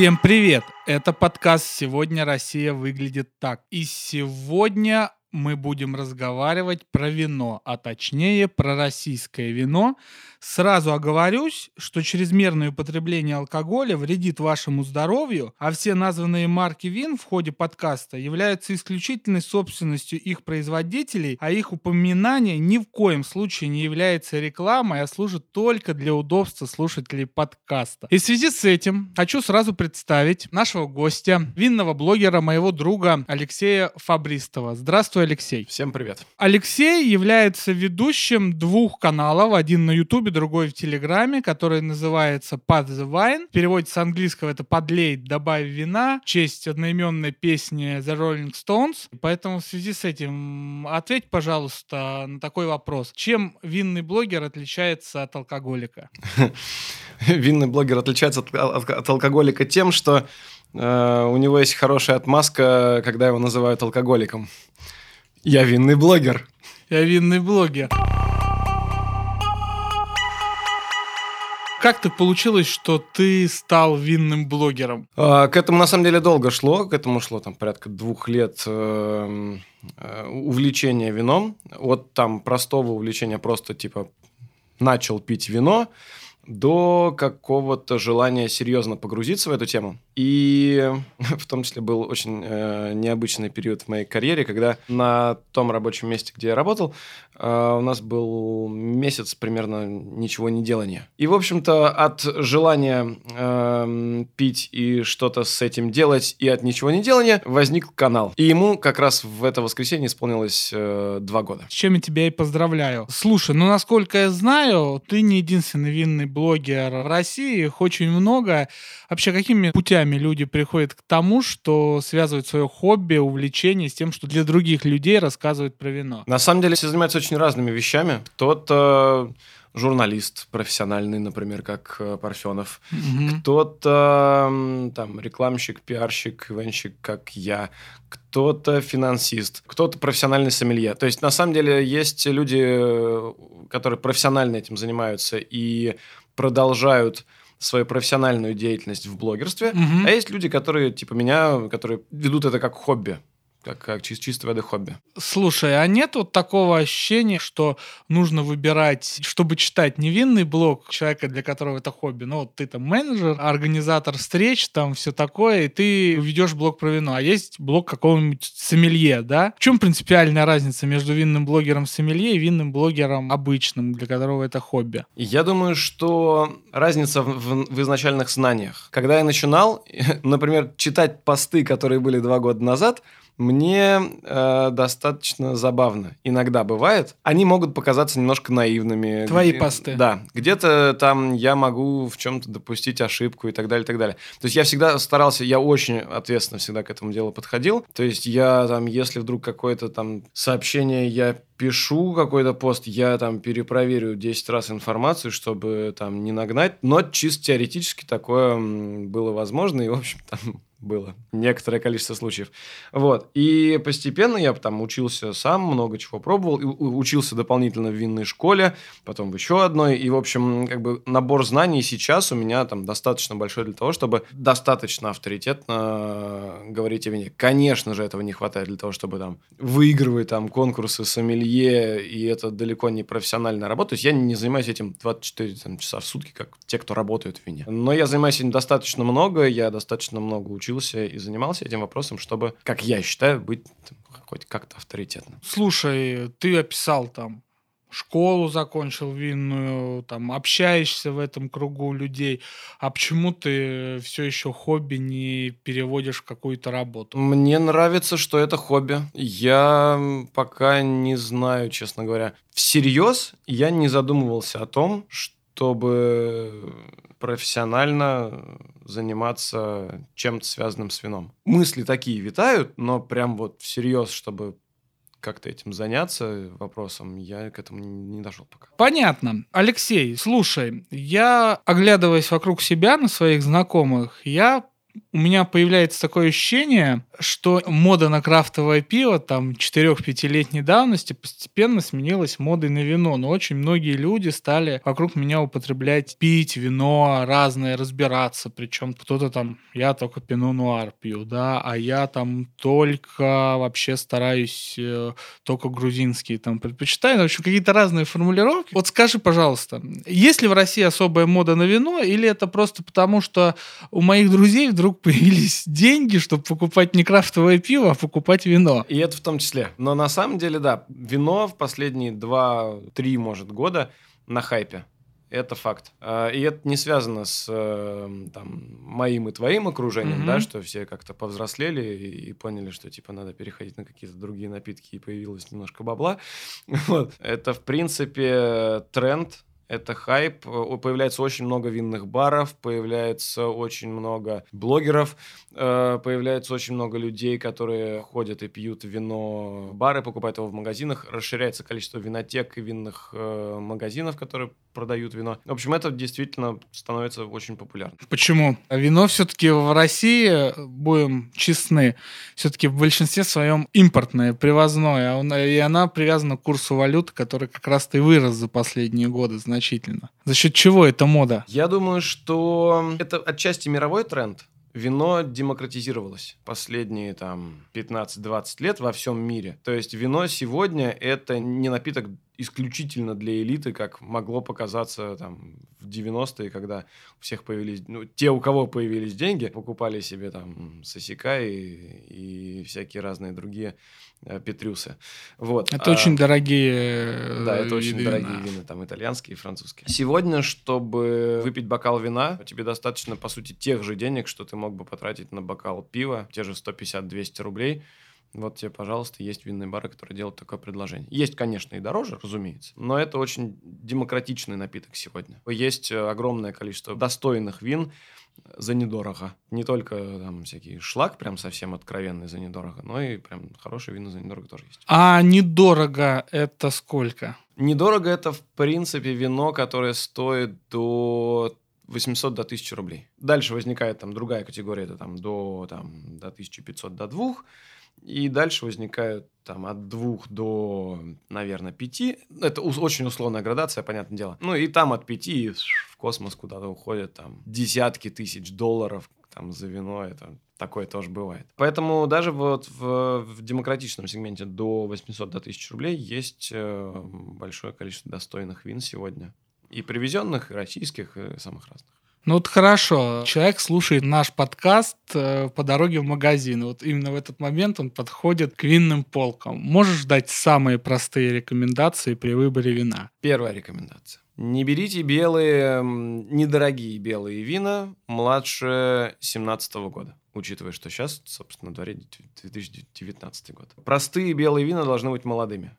Всем привет! Это подкаст «Сегодня Россия выглядит так». И сегодня мы будем разговаривать про вино, а точнее про российское вино. Сразу оговорюсь, что чрезмерное употребление алкоголя вредит вашему здоровью, а все названные марки вин в ходе подкаста являются исключительной собственностью их производителей, а их упоминание ни в коем случае не является рекламой, а служит только для удобства слушателей подкаста. И в связи с этим хочу сразу представить нашего гостя, винного блогера моего друга Алексея Фабристова. Здравствуй, Здравствуй, Алексей. Всем привет. Алексей является ведущим двух каналов, один на Ютубе, другой в Телеграме, который называется Pad the Wine. Переводится с английского это «Подлей, добавь вина», в честь одноименной песни The Rolling Stones. Поэтому в связи с этим ответь, пожалуйста, на такой вопрос. Чем винный блогер отличается от алкоголика? Винный блогер отличается от алкоголика тем, что э, у него есть хорошая отмазка, когда его называют алкоголиком. Я винный блогер. Я винный блогер. Как так получилось, что ты стал винным блогером? А, к этому на самом деле долго шло. К этому шло там порядка двух лет э, э, увлечения вином. От там простого увлечения просто типа начал пить вино до какого-то желания серьезно погрузиться в эту тему. И в том числе был очень э, необычный период в моей карьере, когда на том рабочем месте, где я работал, э, у нас был месяц примерно ничего не делания. И, в общем-то, от желания э, пить и что-то с этим делать, и от ничего не делания возник канал. И ему как раз в это воскресенье исполнилось э, два года. С чем я тебя и поздравляю. Слушай, ну, насколько я знаю, ты не единственный винный блогер в России, их очень много. Вообще, какими путями люди приходят к тому, что связывают свое хобби, увлечение с тем, что для других людей рассказывают про вино? На самом деле все занимаются очень разными вещами. Кто-то журналист профессиональный, например, как э, Парфенов. Mm-hmm. Кто-то там рекламщик, пиарщик, ивенщик, как я. Кто-то финансист, кто-то профессиональный сомелье. То есть, на самом деле, есть люди, э, которые профессионально этим занимаются и продолжают свою профессиональную деятельность в блогерстве, угу. а есть люди, которые, типа меня, которые ведут это как хобби как, как чис чистой воды хобби. Слушай, а нет вот такого ощущения, что нужно выбирать, чтобы читать невинный блог человека, для которого это хобби? Ну, вот ты там менеджер, организатор встреч, там все такое, и ты ведешь блог про вино, а есть блог какого-нибудь сомелье, да? В чем принципиальная разница между винным блогером сомелье и винным блогером обычным, для которого это хобби? Я думаю, что разница в, в изначальных знаниях. Когда я начинал, например, читать посты, которые были два года назад, мне э, достаточно забавно. Иногда бывает. Они могут показаться немножко наивными. Твои где, посты. Да. Где-то там я могу в чем-то допустить ошибку и так далее, и так далее. То есть я всегда старался, я очень ответственно всегда к этому делу подходил. То есть я там, если вдруг какое-то там сообщение я пишу какой-то пост, я там перепроверю 10 раз информацию, чтобы там не нагнать. Но чисто теоретически такое было возможно. И, в общем, там было некоторое количество случаев. Вот. И постепенно я там учился сам, много чего пробовал. И учился дополнительно в винной школе, потом в еще одной. И, в общем, как бы набор знаний сейчас у меня там достаточно большой для того, чтобы достаточно авторитетно говорить о вине. Конечно же, этого не хватает для того, чтобы там выигрывать там конкурсы сомелье, и это далеко не профессиональная работа. То есть я не занимаюсь этим 24 там, часа в сутки, как те, кто работает в вине. Но я занимаюсь этим достаточно много, я достаточно много учусь учился и занимался этим вопросом, чтобы, как я считаю, быть хоть как-то авторитетным. Слушай, ты описал там школу закончил винную, там общаешься в этом кругу людей, а почему ты все еще хобби не переводишь в какую-то работу? Мне нравится, что это хобби. Я пока не знаю, честно говоря. Всерьез я не задумывался о том, чтобы профессионально заниматься чем-то связанным с вином. Мысли такие витают, но прям вот всерьез, чтобы как-то этим заняться вопросом, я к этому не дошел пока. Понятно. Алексей, слушай, я, оглядываясь вокруг себя на своих знакомых, я у меня появляется такое ощущение, что мода на крафтовое пиво там 4-5-летней давности постепенно сменилась модой на вино. Но очень многие люди стали вокруг меня употреблять пить вино разное, разбираться. Причем кто-то там, я только пино нуар пью, да, а я там только вообще стараюсь э, только грузинские там предпочитаю. Ну, в общем, какие-то разные формулировки. Вот скажи, пожалуйста, есть ли в России особая мода на вино, или это просто потому, что у моих друзей вдруг появились деньги, чтобы покупать не крафтовое пиво, а покупать вино? И это в том числе. Но на самом деле, да, вино в последние 2-3, может, года на хайпе. Это факт. А, и это не связано с э, там, моим и твоим окружением, mm-hmm. да, что все как-то повзрослели и, и поняли, что типа надо переходить на какие-то другие напитки, и появилось немножко бабла. Вот. Это, в принципе, тренд это хайп, появляется очень много винных баров, появляется очень много блогеров, э, появляется очень много людей, которые ходят и пьют вино бары, покупают его в магазинах, расширяется количество винотек и винных э, магазинов, которые продают вино. В общем, это действительно становится очень популярным. Почему? Вино все-таки в России, будем честны, все-таки в большинстве своем импортное, привозное, а и она привязана к курсу валюты, который как раз-то и вырос за последние годы значительно. За счет чего эта мода? Я думаю, что это отчасти мировой тренд. Вино демократизировалось последние там 15-20 лет во всем мире. То есть вино сегодня это не напиток исключительно для элиты, как могло показаться там в 90-е, когда у всех появились, ну, те, у кого появились деньги, покупали себе там сосека и, и всякие разные другие э, петрюсы. Вот. Это а, очень дорогие Да, это очень вина. дорогие вина, там итальянские и французские. Сегодня, чтобы выпить бокал вина, тебе достаточно, по сути, тех же денег, что ты мог бы потратить на бокал пива, те же 150-200 рублей, вот тебе, пожалуйста, есть винные бары, которые делают такое предложение. Есть, конечно, и дороже, разумеется, но это очень демократичный напиток сегодня. Есть э, огромное количество достойных вин за недорого. Не только там всякий шлак прям совсем откровенный за недорого, но и прям хорошие вина за недорого тоже есть. А недорого это сколько? Недорого это, в принципе, вино, которое стоит до 800 до 1000 рублей. Дальше возникает там другая категория, это там до, там, до 1500, до 2 и дальше возникают там от двух до, наверное, пяти. Это очень условная градация, понятное дело. Ну и там от пяти в космос куда-то уходят там десятки тысяч долларов там за вино. Это такое тоже бывает. Поэтому даже вот в, в демократичном сегменте до 800 до 1000 рублей есть э, большое количество достойных вин сегодня. И привезенных, и российских, и самых разных. Ну вот хорошо, человек слушает наш подкаст э, по дороге в магазин. Вот именно в этот момент он подходит к винным полкам. Можешь дать самые простые рекомендации при выборе вина? Первая рекомендация. Не берите белые, недорогие белые вина младше 17 года учитывая, что сейчас, собственно, на дворе 2019 год. Простые белые вина должны быть молодыми.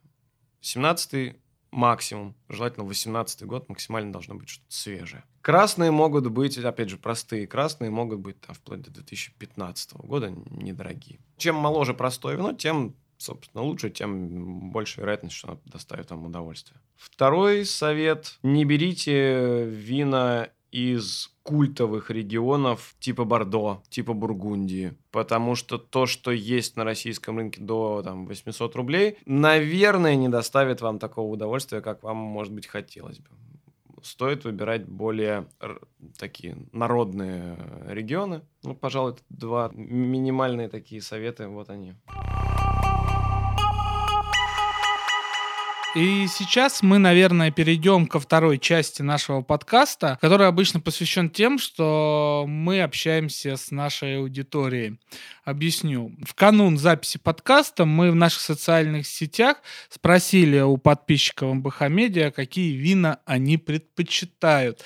17 максимум, желательно 18 год, максимально должно быть что-то свежее. Красные могут быть, опять же, простые красные могут быть там вплоть до 2015 года, недорогие. Чем моложе простое вино, тем, собственно, лучше, тем больше вероятность, что оно доставит вам удовольствие. Второй совет. Не берите вина из культовых регионов типа Бордо, типа Бургундии. Потому что то, что есть на российском рынке до там, 800 рублей, наверное, не доставит вам такого удовольствия, как вам, может быть, хотелось бы. Стоит выбирать более такие народные регионы. Ну, пожалуй, два минимальные такие советы. Вот они. И сейчас мы, наверное, перейдем ко второй части нашего подкаста, который обычно посвящен тем, что мы общаемся с нашей аудиторией. Объясню. В канун записи подкаста мы в наших социальных сетях спросили у подписчиков МБХ какие вина они предпочитают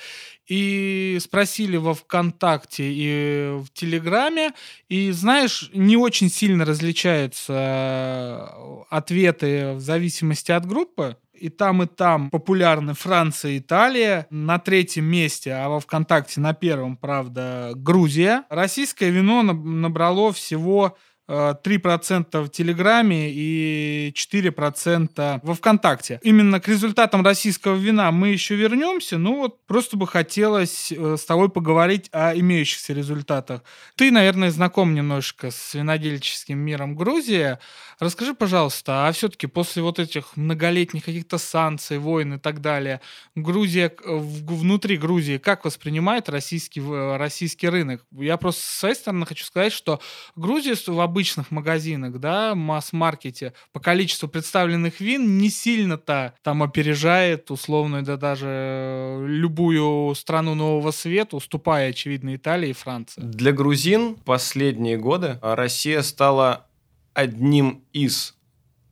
и спросили во ВКонтакте и в Телеграме, и, знаешь, не очень сильно различаются э, ответы в зависимости от группы. И там, и там популярны Франция и Италия. На третьем месте, а во ВКонтакте на первом, правда, Грузия. Российское вино набрало всего 3% в Телеграме и 4% во ВКонтакте. Именно к результатам российского вина мы еще вернемся, ну вот просто бы хотелось э, с тобой поговорить о имеющихся результатах. Ты, наверное, знаком немножко с винодельческим миром Грузии. Расскажи, пожалуйста, а все-таки после вот этих многолетних каких-то санкций, войн и так далее, Грузия, внутри Грузии как воспринимает российский, российский рынок? Я просто с своей стороны хочу сказать, что Грузия в обычных магазинах, да, масс-маркете по количеству представленных вин не сильно-то там опережает условно, да даже любую страну нового света, уступая, очевидно, Италии и Франции. Для грузин последние годы Россия стала одним из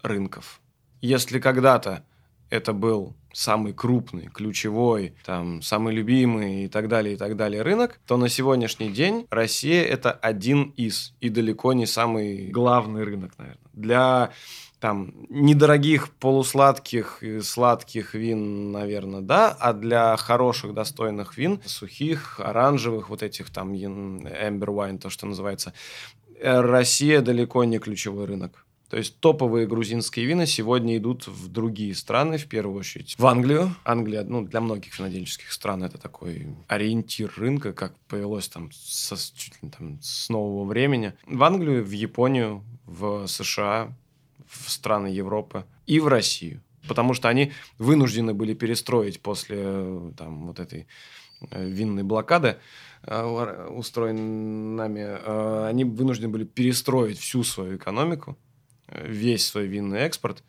рынков. Если когда-то это был самый крупный, ключевой, там, самый любимый и так далее, и так далее рынок, то на сегодняшний день Россия это один из, и далеко не самый главный рынок, наверное. Для там недорогих полусладких и сладких вин, наверное, да, а для хороших, достойных вин, сухих, оранжевых, вот этих там Amber Wine, то, что называется, э, Россия далеко не ключевой рынок. То есть топовые грузинские вина сегодня идут в другие страны, в первую очередь в Англию. Англия, ну, для многих винодельческих стран это такой ориентир рынка, как повелось там, со, чуть ли, там с нового времени. В Англию, в Японию, в США, в страны Европы и в Россию. Потому что они вынуждены были перестроить после там, вот этой э, винной блокады, э, устроенной нами, э, они вынуждены были перестроить всю свою экономику весь свой винный экспорт.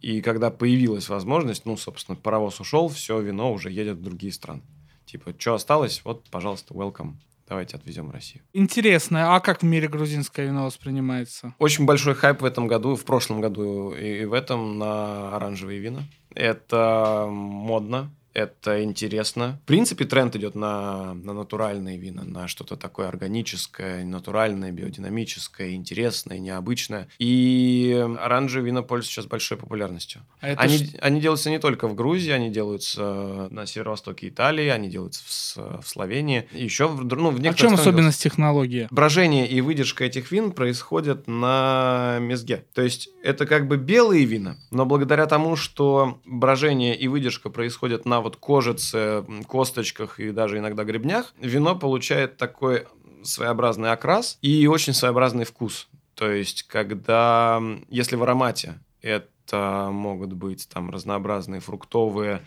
И когда появилась возможность, ну, собственно, паровоз ушел, все, вино уже едет в другие страны. Типа, что осталось? Вот, пожалуйста, welcome. Давайте отвезем в Россию. Интересно, а как в мире грузинское вино воспринимается? Очень большой хайп в этом году, в прошлом году и в этом на оранжевые вина. Это модно, это интересно. В принципе, тренд идет на, на натуральные вина, на что-то такое органическое, натуральное, биодинамическое, интересное, необычное. И оранжевые вина пользуются сейчас большой популярностью. А они, ш... они делаются не только в Грузии, они делаются на северо-востоке Италии, они делаются в, в Словении, еще в, ну, в некоторых А в чем особенность технологии? Брожение и выдержка этих вин происходят на мезге. То есть это как бы белые вина, но благодаря тому, что брожение и выдержка происходят на вот кожице, косточках и даже иногда гребнях, вино получает такой своеобразный окрас и очень своеобразный вкус. То есть, когда, если в аромате это могут быть там разнообразные фруктовые,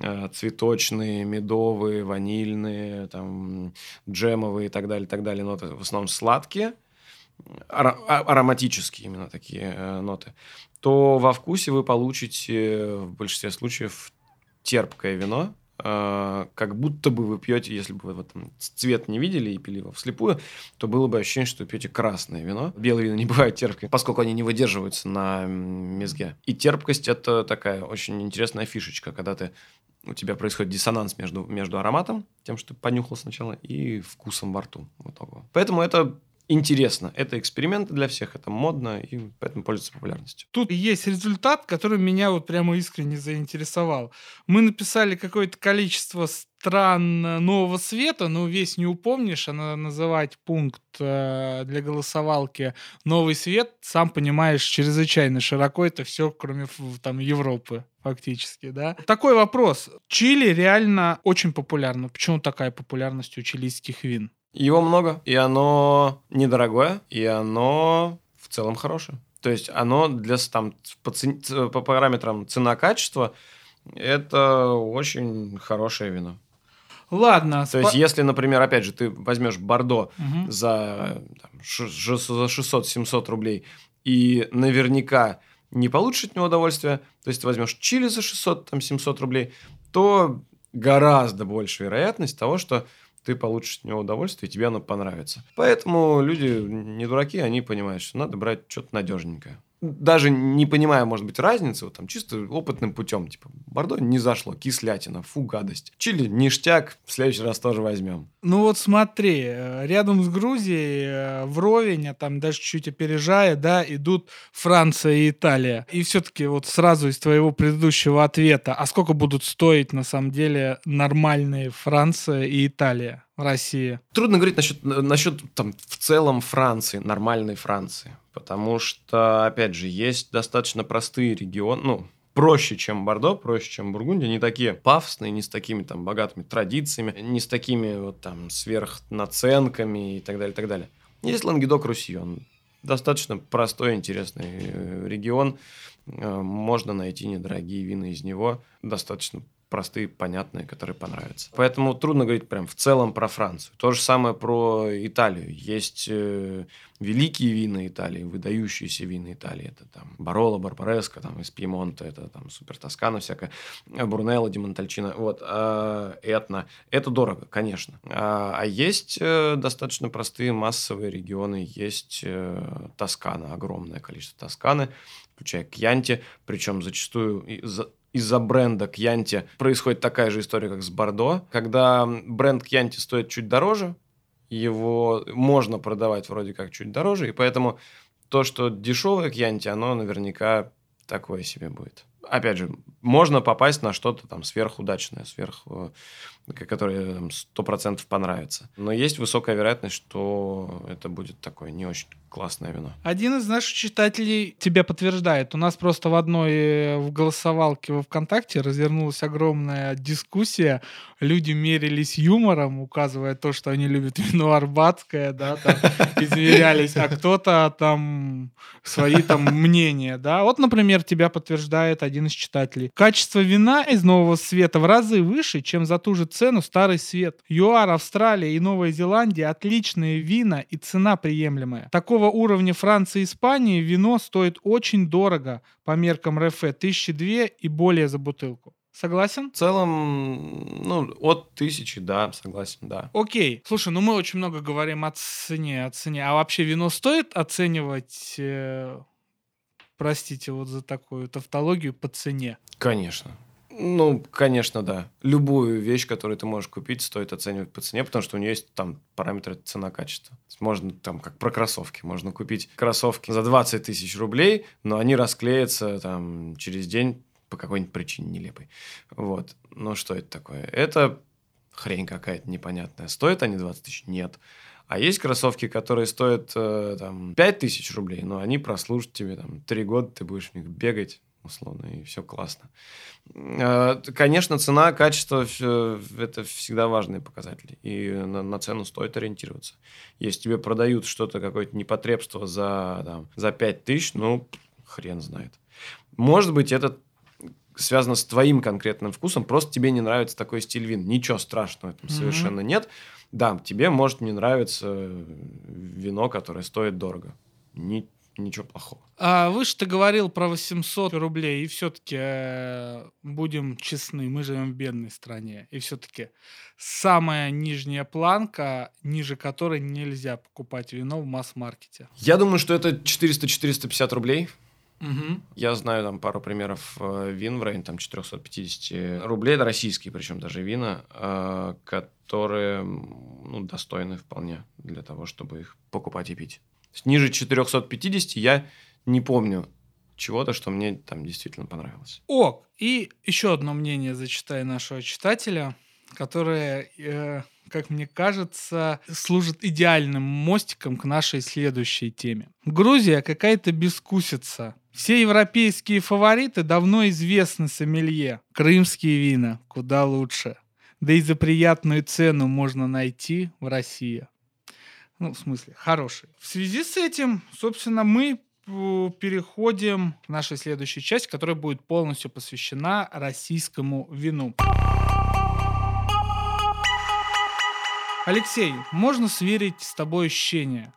э, цветочные, медовые, ванильные, там, джемовые и так далее, так далее ноты, в основном сладкие, а, ароматические именно такие э, ноты, то во вкусе вы получите в большинстве случаев терпкое вино, э, как будто бы вы пьете, если бы вы вот, цвет не видели и пили его вслепую, то было бы ощущение, что вы пьете красное вино. Белые вина не бывают терпкими, поскольку они не выдерживаются на мезге. И терпкость – это такая очень интересная фишечка, когда ты у тебя происходит диссонанс между, между ароматом, тем, что ты понюхал сначала, и вкусом во рту. Вот Поэтому это интересно. Это эксперименты для всех, это модно, и поэтому пользуется популярностью. Тут есть результат, который меня вот прямо искренне заинтересовал. Мы написали какое-то количество стран нового света, но весь не упомнишь, а надо называть пункт э, для голосовалки «Новый свет», сам понимаешь, чрезвычайно широко это все, кроме там Европы фактически, да. Такой вопрос. Чили реально очень популярно. Почему такая популярность у чилийских вин? Его много, и оно недорогое, и оно в целом хорошее. То есть оно для там по, цен, по параметрам цена-качество это очень хорошее вино. Ладно. То спа... есть, если, например, опять же, ты возьмешь Бордо угу. за, там, за 600-700 рублей и наверняка не получишь от него удовольствия, то есть ты возьмешь Чили за 600-700 рублей, то гораздо больше вероятность того, что ты получишь от него удовольствие, и тебе оно понравится. Поэтому люди не дураки, они понимают, что надо брать что-то надежненькое даже не понимая, может быть, разницы, вот там чисто опытным путем, типа, Бордо не зашло, кислятина, фу, гадость. Чили ништяк, в следующий раз тоже возьмем. Ну вот смотри, э, рядом с Грузией, э, вровень, а там даже чуть опережая, да, идут Франция и Италия. И все-таки вот сразу из твоего предыдущего ответа, а сколько будут стоить на самом деле нормальные Франция и Италия? В России? Трудно говорить насчет, насчет там, в целом Франции, нормальной Франции. Потому что, опять же, есть достаточно простые регионы, ну, проще, чем Бордо, проще, чем Бургундия, не такие пафосные, не с такими там богатыми традициями, не с такими вот там сверхнаценками и так далее, и так далее. Есть Лангедок-Руссион, достаточно простой, интересный э, регион, э, можно найти недорогие вина из него, достаточно простые, понятные, которые понравятся. Поэтому трудно говорить прям в целом про Францию. То же самое про Италию. Есть э, великие вина Италии, выдающиеся вина Италии. Это там Бароло, Барбареско, там из Пьемонта, это там Супер Тоскана всякая, Брунелло, Димонтальчино, вот, э, Этна. Это дорого, конечно. А, а есть э, достаточно простые массовые регионы. Есть э, Тоскана, огромное количество Тосканы, включая Кьянти, причем зачастую из-за бренда Кьянти происходит такая же история, как с Бордо. Когда бренд Кьянти стоит чуть дороже, его можно продавать вроде как чуть дороже, и поэтому то, что дешевое Кьянти, оно наверняка такое себе будет. Опять же, можно попасть на что-то там сверхудачное, сверх, э, которое сто процентов понравится. Но есть высокая вероятность, что это будет такое не очень классное вино. Один из наших читателей тебя подтверждает. У нас просто в одной э, в голосовалке во ВКонтакте развернулась огромная дискуссия. Люди мерились юмором, указывая то, что они любят вино арбатское, да, там измерялись, а кто-то там свои там мнения, да. Вот, например, тебя подтверждает один из читателей. Качество вина из Нового Света в разы выше, чем за ту же цену Старый Свет. ЮАР, Австралия и Новая Зеландия отличные вина и цена приемлемая. Такого уровня Франции и Испании вино стоит очень дорого по меркам РФ, тысячи две и более за бутылку. Согласен? В целом, ну, от тысячи, да, согласен, да. Окей. Слушай, ну мы очень много говорим о цене, о цене. А вообще вино стоит оценивать, э, простите вот за такую тавтологию, по цене? Конечно. Ну, конечно, да. Любую вещь, которую ты можешь купить, стоит оценивать по цене, потому что у нее есть там параметры цена-качество. Можно там, как про кроссовки, можно купить кроссовки за 20 тысяч рублей, но они расклеятся там через день по какой-нибудь причине нелепой. Вот. Ну, что это такое? Это хрень какая-то непонятная. Стоят они 20 тысяч? Нет. А есть кроссовки, которые стоят э, там 5 тысяч рублей, но они прослужат тебе там 3 года, ты будешь в них бегать, условно, и все классно. Э, конечно, цена, качество – это всегда важные показатели. И на, на цену стоит ориентироваться. Если тебе продают что-то, какое-то непотребство за, там, за 5 тысяч, ну, хрен знает. Может быть, это связано с твоим конкретным вкусом, просто тебе не нравится такой стиль вин. Ничего страшного в этом mm-hmm. совершенно нет. Да, тебе может не нравиться вино, которое стоит дорого. Ни, ничего плохого. А выше ты говорил про 800 рублей, и все-таки э, будем честны, мы живем в бедной стране, и все-таки самая нижняя планка, ниже которой нельзя покупать вино в масс-маркете. Я думаю, что это 400-450 рублей. Угу. Я знаю там пару примеров э, вин в районе там 450 рублей, это российские, причем даже вина, э, которые ну, достойны вполне для того, чтобы их покупать и пить ниже 450 я не помню чего-то, что мне там действительно понравилось. О, и еще одно мнение зачитаю нашего читателя, которое, э, как мне кажется, служит идеальным мостиком к нашей следующей теме. Грузия какая-то бескусица. Все европейские фавориты давно известны сомелье. Крымские вина куда лучше. Да и за приятную цену можно найти в России. Ну, в смысле, хороший. В связи с этим, собственно, мы переходим к нашей следующей части, которая будет полностью посвящена российскому вину. Алексей, можно сверить с тобой ощущения?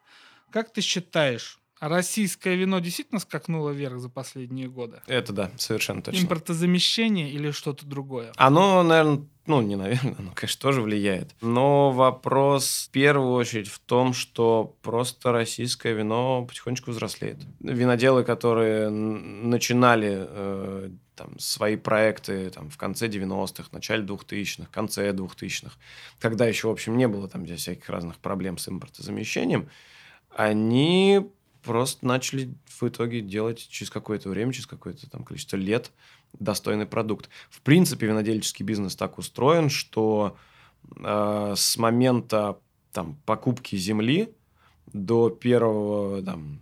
Как ты считаешь, российское вино действительно скакнуло вверх за последние годы? Это да, совершенно точно. Импортозамещение или что-то другое? Оно, наверное, ну, не наверное, оно, конечно, тоже влияет. Но вопрос в первую очередь в том, что просто российское вино потихонечку взрослеет. Виноделы, которые начинали э, там, свои проекты там, в конце 90-х, начале 2000-х, конце 2000-х, когда еще, в общем, не было там здесь всяких разных проблем с импортозамещением, они просто начали в итоге делать через какое-то время, через какое-то там количество лет достойный продукт. В принципе, винодельческий бизнес так устроен, что э, с момента там, покупки земли до первого там,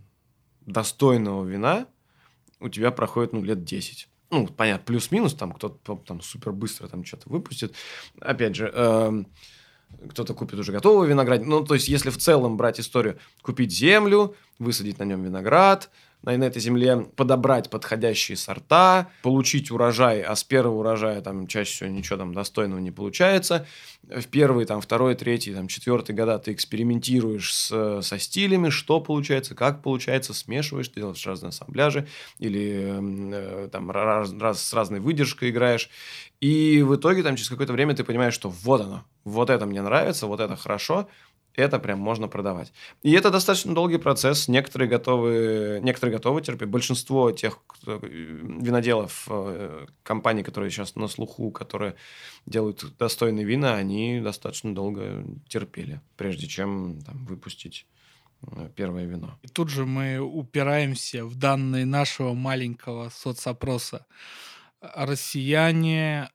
достойного вина у тебя проходит ну, лет 10 ну, понятно, плюс-минус, там кто-то там супер быстро там что-то выпустит. Опять же, э, кто-то купит уже готовый виноград. Ну, то есть, если в целом брать историю, купить землю, высадить на нем виноград, на, на этой земле подобрать подходящие сорта, получить урожай, а с первого урожая там чаще всего ничего там достойного не получается. В первый, там, второй, третий, там, четвертый года ты экспериментируешь с, со стилями, что получается, как получается, смешиваешь, делаешь разные ассамбляжи или э, там раз, раз, с разной выдержкой играешь. И в итоге там через какое-то время ты понимаешь, что вот оно, вот это мне нравится, вот это хорошо, это прям можно продавать. И это достаточно долгий процесс. Некоторые готовы, некоторые готовы терпеть. Большинство тех кто, э, виноделов, э, компаний, которые сейчас на слуху, которые делают достойные вина, они достаточно долго терпели, прежде чем там, выпустить э, первое вино. И тут же мы упираемся в данные нашего маленького соцопроса. Россияне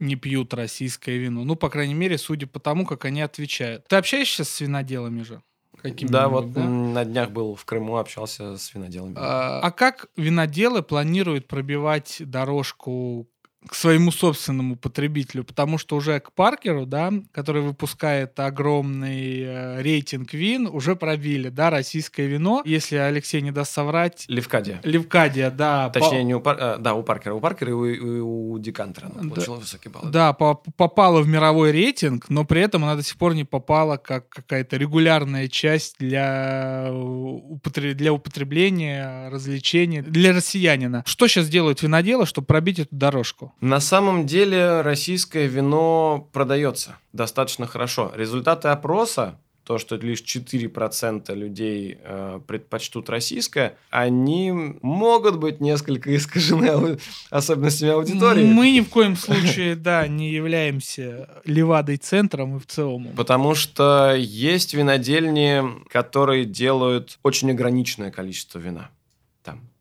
не пьют российское вино. Ну, по крайней мере, судя по тому, как они отвечают. Ты общаешься с виноделами же? Да, вот да? на днях был в Крыму, общался с виноделами. А, а как виноделы планируют пробивать дорожку к своему собственному потребителю, потому что уже к Паркеру, да, который выпускает огромный э, рейтинг вин, уже пробили, да, российское вино. Если Алексей не даст соврать... Левкадия. Левкадия, да. Точнее, по... не у, Пар... а, да, у Паркера. У Паркера и у, и у Декантера она получила да, высокий балл. Да, по попала в мировой рейтинг, но при этом она до сих пор не попала как какая-то регулярная часть для, употреб... для употребления, развлечения, для россиянина. Что сейчас делают виноделы, чтобы пробить эту дорожку? На самом деле российское вино продается достаточно хорошо. Результаты опроса то, что лишь 4% людей э, предпочтут российское, они могут быть несколько искажены особенностями аудитории. Мы ни в коем случае, да, не являемся левадой центром и в целом. Потому что есть винодельни, которые делают очень ограниченное количество вина.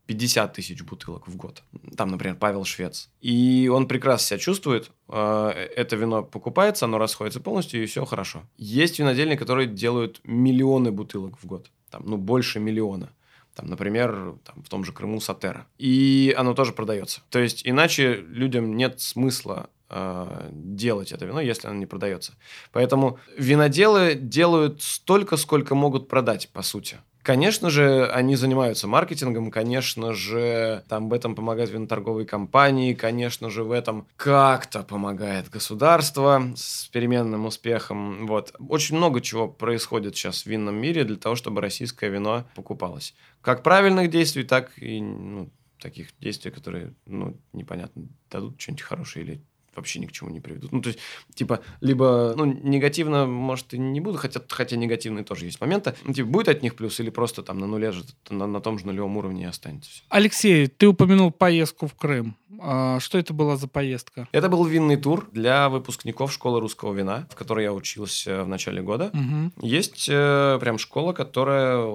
50 тысяч бутылок в год. Там, например, Павел Швец. И он прекрасно себя чувствует. Э, это вино покупается, оно расходится полностью, и все хорошо. Есть винодельни, которые делают миллионы бутылок в год. Там, ну, больше миллиона. Там, например, там, в том же Крыму Сатера. И оно тоже продается. То есть, иначе людям нет смысла э, делать это вино, если оно не продается. Поэтому виноделы делают столько, сколько могут продать, по сути. Конечно же, они занимаются маркетингом, конечно же, там в этом помогают виноторговые компании, конечно же, в этом как-то помогает государство с переменным успехом. Вот. Очень много чего происходит сейчас в винном мире для того, чтобы российское вино покупалось. Как правильных действий, так и ну, таких действий, которые, ну, непонятно, дадут что-нибудь хорошее или вообще ни к чему не приведут. Ну, то есть, типа, либо, ну, негативно, может, и не буду, хотя, хотя негативные тоже есть моменты. Ну, типа, будет от них плюс или просто там на нуле же, на, на том же нулевом уровне и останется. Алексей, ты упомянул поездку в Крым. А что это была за поездка? Это был винный тур для выпускников школы русского вина, в которой я учился в начале года. Угу. Есть э, прям школа, которая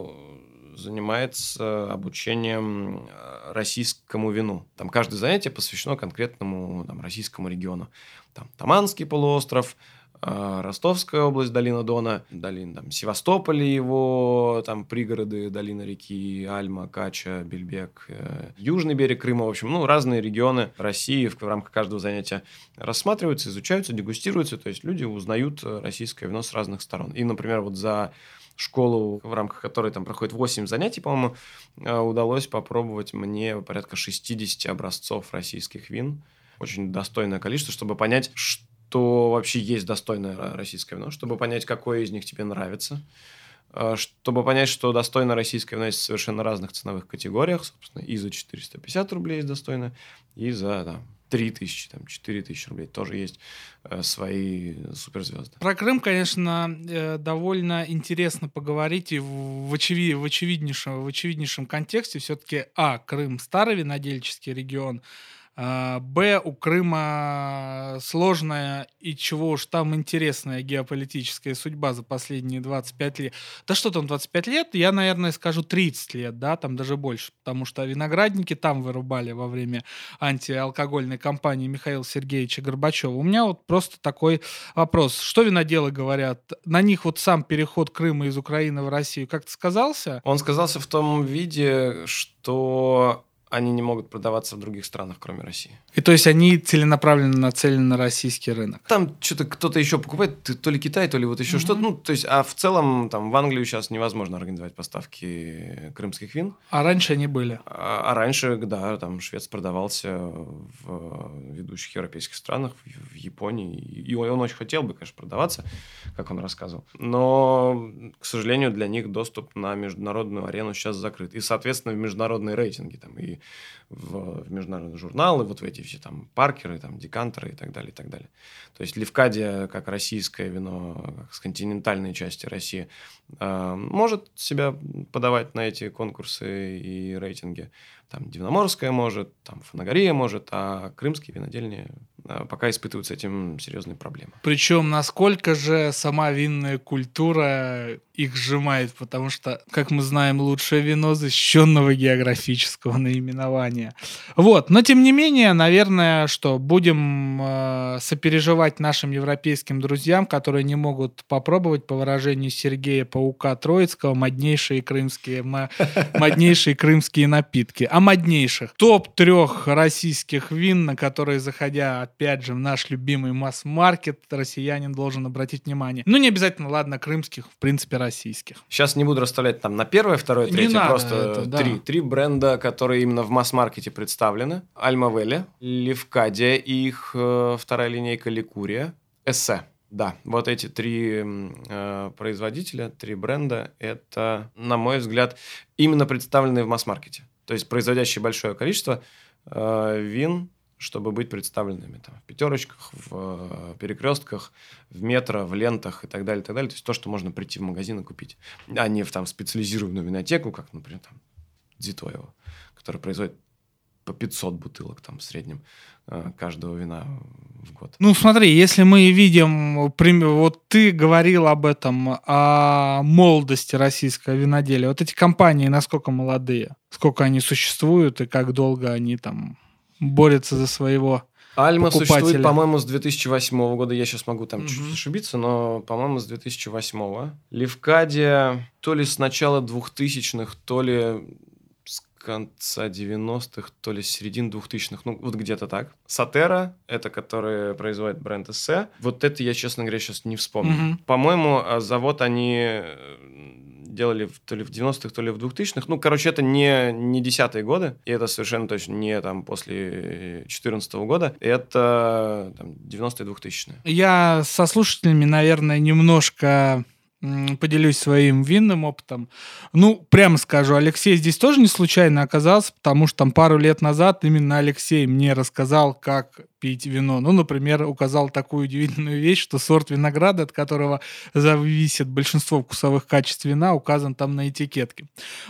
занимается обучением э, российскому вину. Там каждое занятие посвящено конкретному там, российскому региону. Там Таманский полуостров, э, Ростовская область, долина Дона, долина там, Севастополь, его там пригороды, долина реки Альма, Кача, Бельбек, э, южный берег Крыма, в общем, ну, разные регионы России в, рамках каждого занятия рассматриваются, изучаются, дегустируются, то есть люди узнают российское вино с разных сторон. И, например, вот за школу, в рамках которой там проходит 8 занятий, по-моему, э, удалось попробовать мне порядка 60 образцов российских вин. Очень достойное количество, чтобы понять, что вообще есть достойное российское вино, чтобы понять, какое из них тебе нравится, э, чтобы понять, что достойно российское вино есть в совершенно разных ценовых категориях, собственно, и за 450 рублей есть достойно, и за там, 3 тысячи, там, 4 тысячи рублей. Тоже есть э, свои суперзвезды. Про Крым, конечно, э, довольно интересно поговорить и в, очевид, в, очевиднейшем, в очевиднейшем контексте. Все-таки, а, Крым старый винодельческий регион, Б, у Крыма сложная и чего уж там интересная геополитическая судьба за последние 25 лет. Да что там 25 лет? Я, наверное, скажу 30 лет, да, там даже больше, потому что виноградники там вырубали во время антиалкогольной кампании Михаила Сергеевича Горбачева. У меня вот просто такой вопрос. Что виноделы говорят? На них вот сам переход Крыма из Украины в Россию как-то сказался? Он сказался в том виде, что они не могут продаваться в других странах, кроме России. И то есть они целенаправленно нацелены на российский рынок. Там что-то кто-то еще покупает, то ли Китай, то ли вот еще mm-hmm. что-то. Ну, то есть, а в целом там в Англию сейчас невозможно организовать поставки крымских вин. А раньше они были? А, а раньше, да, там швец продавался в ведущих европейских странах, в Японии. И он очень хотел бы, конечно, продаваться, как он рассказывал. Но, к сожалению, для них доступ на международную арену сейчас закрыт. И, соответственно, в международные рейтинги там и в, в международные журналы, вот в эти все там паркеры, там декантеры и так далее, и так далее. То есть Левкадия, как российское вино, как с континентальной части России, э, может себя подавать на эти конкурсы и рейтинги. Там Дивноморская может, там Фанагория может, а крымские винодельни пока испытывают с этим серьезные проблемы. Причем насколько же сама винная культура их сжимает, потому что, как мы знаем, лучшее вино защищенного географического наименования. Вот, но тем не менее, наверное, что будем э, сопереживать нашим европейским друзьям, которые не могут попробовать, по выражению Сергея Паука Троицкого, моднейшие крымские, моднейшие крымские напитки. А моднейших. Топ трех российских вин, на которые, заходя, опять же, в наш любимый масс-маркет, россиянин должен обратить внимание. Ну, не обязательно, ладно, крымских, в принципе, российских. Сейчас не буду расставлять там на первое, второе, третье, не просто это, да. три, три бренда, которые именно в масс-маркете представлены. Альмавелли, Левкадия и их э, вторая линейка Ликурия, Эссе. Да, вот эти три э, производителя, три бренда, это, на мой взгляд, именно представленные в масс-маркете. То есть производящие большое количество э, вин, чтобы быть представленными там, в пятерочках, в э, перекрестках, в метро, в лентах и так далее, и так далее. То есть то, что можно прийти в магазин и купить, а не в там, специализированную винотеку, как, например, там, Дзитоева, который производит по 500 бутылок там в среднем э, каждого вина в год. Ну смотри, если мы видим, вот ты говорил об этом, о молодости российского виноделия. Вот эти компании насколько молодые? Сколько они существуют и как долго они там борются за своего Альма покупателя. существует, по-моему, с 2008 года. Я сейчас могу там угу. чуть ошибиться, но, по-моему, с 2008. Левкадия то ли с начала 2000-х, то ли конца 90-х, то ли середины 2000-х, ну, вот где-то так. Сатера, это который производит бренд Эссе. Вот это я, честно говоря, сейчас не вспомню. Mm-hmm. По-моему, а, завод они делали то ли в 90-х, то ли в 2000-х. Ну, короче, это не, не десятые годы, и это совершенно точно не там после 2014 года. Это там, 90-е, 2000-е. Я со слушателями, наверное, немножко поделюсь своим винным опытом. Ну, прямо скажу, Алексей здесь тоже не случайно оказался, потому что там пару лет назад именно Алексей мне рассказал, как пить вино. Ну, например, указал такую удивительную вещь, что сорт винограда, от которого зависит большинство вкусовых качеств вина, указан там на этикетке.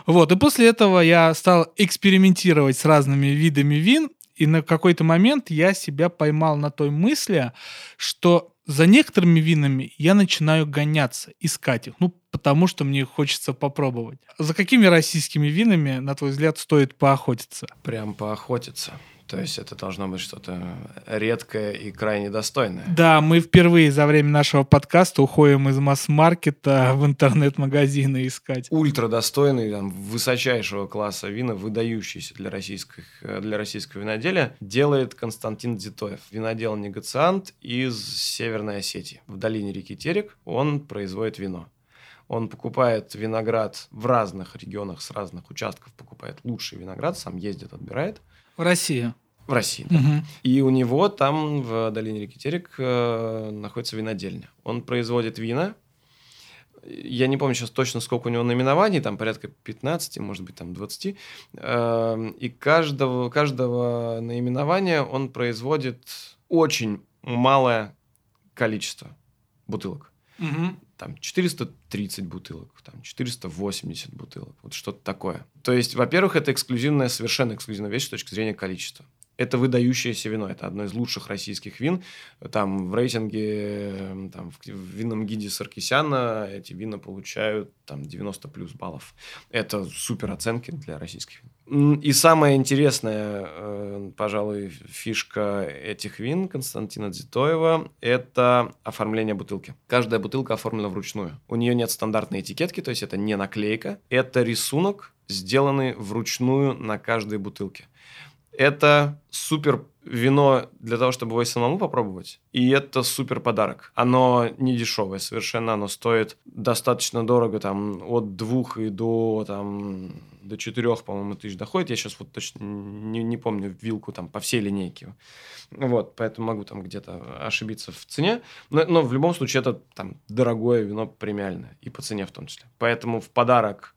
Вот, и после этого я стал экспериментировать с разными видами вин, и на какой-то момент я себя поймал на той мысли, что за некоторыми винами я начинаю гоняться, искать их, ну, потому что мне хочется попробовать. За какими российскими винами, на твой взгляд, стоит поохотиться? Прям поохотиться. То есть это должно быть что-то редкое и крайне достойное. Да, мы впервые за время нашего подкаста уходим из масс-маркета в интернет-магазины искать. Ультра достойный, там, высочайшего класса вина, выдающийся для, российских, для российского виноделия, делает Константин Дзитоев. Винодел-негациант из Северной Осетии. В долине реки Терек он производит вино. Он покупает виноград в разных регионах, с разных участков покупает лучший виноград, сам ездит, отбирает – в России. В России, да. Угу. И у него там, в долине реки Терек, э, находится винодельня. Он производит вина. Я не помню сейчас точно, сколько у него наименований, там порядка 15, может быть, там 20. Э, и каждого, каждого наименования он производит очень малое количество бутылок. Угу там 430 бутылок, там 480 бутылок, вот что-то такое. То есть, во-первых, это эксклюзивная, совершенно эксклюзивная вещь с точки зрения количества. Это выдающееся вино. Это одно из лучших российских вин. Там в рейтинге, там, в винном гиде Саркисяна эти вина получают там 90 плюс баллов. Это супер оценки для российских вин. И самая интересная, э, пожалуй, фишка этих вин Константина Дзитоева – это оформление бутылки. Каждая бутылка оформлена вручную. У нее нет стандартной этикетки, то есть это не наклейка. Это рисунок, сделанный вручную на каждой бутылке. Это супер вино для того, чтобы его самому попробовать. И это супер подарок. Оно не дешевое совершенно, оно стоит достаточно дорого, там, от двух и до, там, до четырех, по-моему, тысяч доходит. Я сейчас вот точно не, не помню вилку там по всей линейке. Вот, поэтому могу там где-то ошибиться в цене. Но, но в любом случае это там дорогое вино премиальное, и по цене в том числе. Поэтому в подарок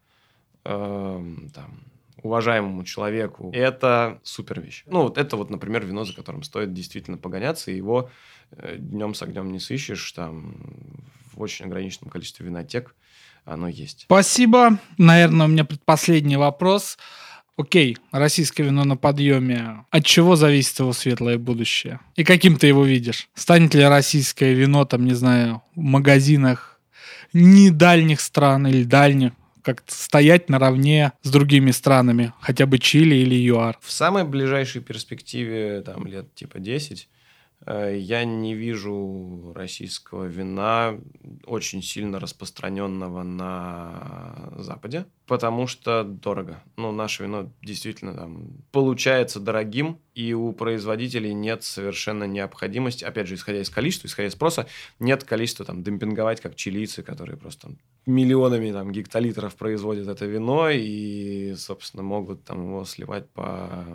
э, там, уважаемому человеку, это супер вещь. Ну, вот это вот, например, вино, за которым стоит действительно погоняться, и его э, днем с огнем не сыщешь, там в очень ограниченном количестве винотек оно есть. Спасибо. Наверное, у меня предпоследний вопрос. Окей, российское вино на подъеме. От чего зависит его светлое будущее? И каким ты его видишь? Станет ли российское вино, там, не знаю, в магазинах не дальних стран или дальних, как стоять наравне с другими странами, хотя бы Чили или ЮАР? В самой ближайшей перспективе, там, лет типа 10, э, я не вижу российского вина очень сильно распространенного на Западе, потому что дорого. Ну, наше вино действительно там получается дорогим, и у производителей нет совершенно необходимости, опять же, исходя из количества, исходя из спроса, нет количества там демпинговать, как чилийцы, которые просто там, миллионами там, гектолитров производят это вино и, собственно, могут там его сливать по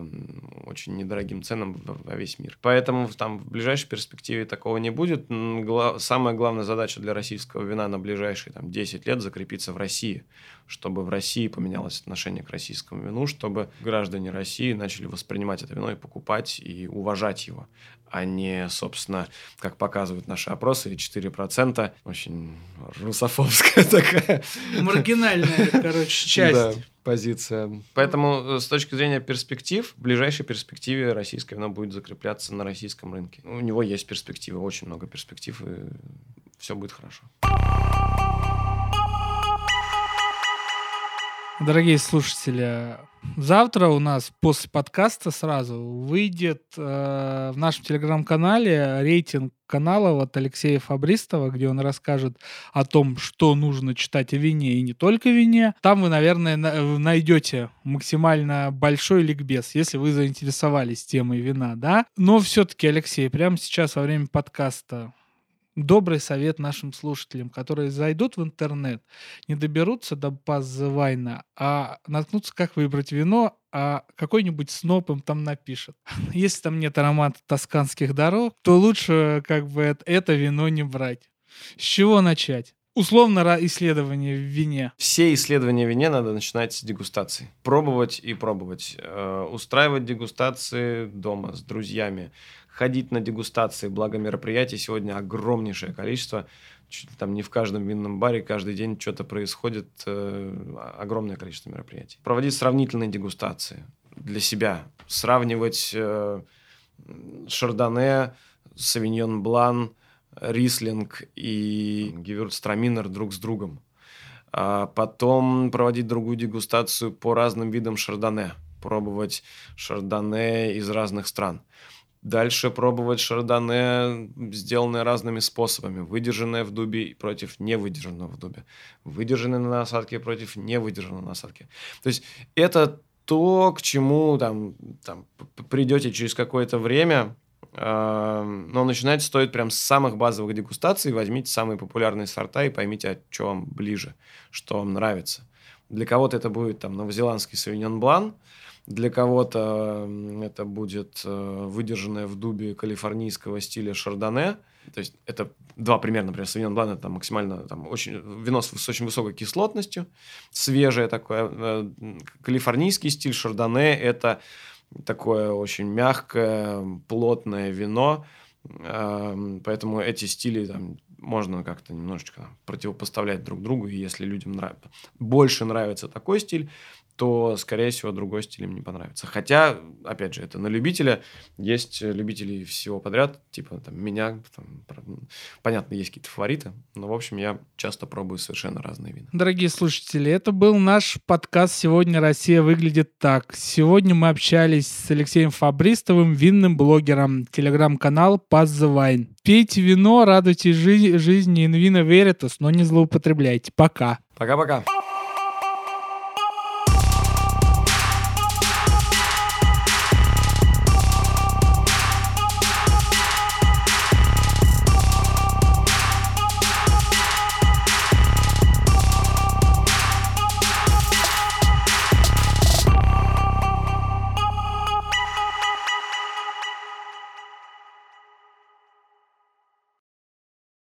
очень недорогим ценам во весь мир. Поэтому там в ближайшей перспективе такого не будет. Гла- самая главная задача для российского вина на ближайшие там, 10 лет закрепиться в России, чтобы в России поменялось отношение к российскому вину, чтобы граждане России начали воспринимать это вино и покупать и уважать его а не, собственно, как показывают наши опросы, 4%. Очень русофобская такая. Маргинальная, короче, часть. Да, позиция. Поэтому э, с точки зрения перспектив, в ближайшей перспективе российское вино будет закрепляться на российском рынке. У него есть перспективы, очень много перспектив, и все будет хорошо. Дорогие слушатели, завтра у нас после подкаста сразу выйдет э, в нашем телеграм-канале рейтинг канала от Алексея Фабристова, где он расскажет о том, что нужно читать о вине и не только вине. Там вы, наверное, найдете максимально большой ликбез, если вы заинтересовались темой вина, да? Но все-таки, Алексей, прямо сейчас во время подкаста добрый совет нашим слушателям, которые зайдут в интернет, не доберутся до базы а наткнутся, как выбрать вино, а какой-нибудь сноп им там напишет. Если там нет аромата тосканских дорог, то лучше как бы это вино не брать. С чего начать? Условно исследование в вине. Все исследования в вине надо начинать с дегустации. Пробовать и пробовать. Э, устраивать дегустации дома с друзьями ходить на дегустации, благо мероприятий сегодня огромнейшее количество, чуть ли там не в каждом винном баре каждый день что-то происходит, э, огромное количество мероприятий. Проводить сравнительные дегустации для себя, сравнивать э, Шардоне, Савиньон Блан, Рислинг и Гевюртстраминер друг с другом. А потом проводить другую дегустацию по разным видам шардоне, пробовать шардоне из разных стран. Дальше пробовать шардоне, сделанное разными способами. Выдержанное в дубе против невыдержанного в дубе. Выдержанное на насадке против невыдержанного на насадке. То есть это то, к чему там, там придете через какое-то время, э, но начинать стоит прям с самых базовых дегустаций. Возьмите самые популярные сорта и поймите, а что вам ближе, что вам нравится. Для кого-то это будет там новозеландский савиньон блан – для кого-то это будет э, выдержанное в дубе калифорнийского стиля шардоне. То есть это два примера, например, Савиньон Блан это максимально там, очень, вино с, с очень высокой кислотностью, свежее такое. Э, калифорнийский стиль шардоне это такое очень мягкое, плотное вино. Эм, поэтому эти стили там, можно как-то немножечко противопоставлять друг другу. И если людям нрав... больше нравится такой стиль, то, скорее всего, другой стиль им не понравится. Хотя, опять же, это на любителя. Есть любители всего подряд, типа там, меня. Там, понятно, есть какие-то фавориты, но, в общем, я часто пробую совершенно разные вина. Дорогие слушатели, это был наш подкаст «Сегодня Россия выглядит так». Сегодня мы общались с Алексеем Фабристовым, винным блогером, телеграм-канал the Wine. Пейте вино, радуйтесь жи- жизни, vino veritas, но не злоупотребляйте. Пока. Пока-пока.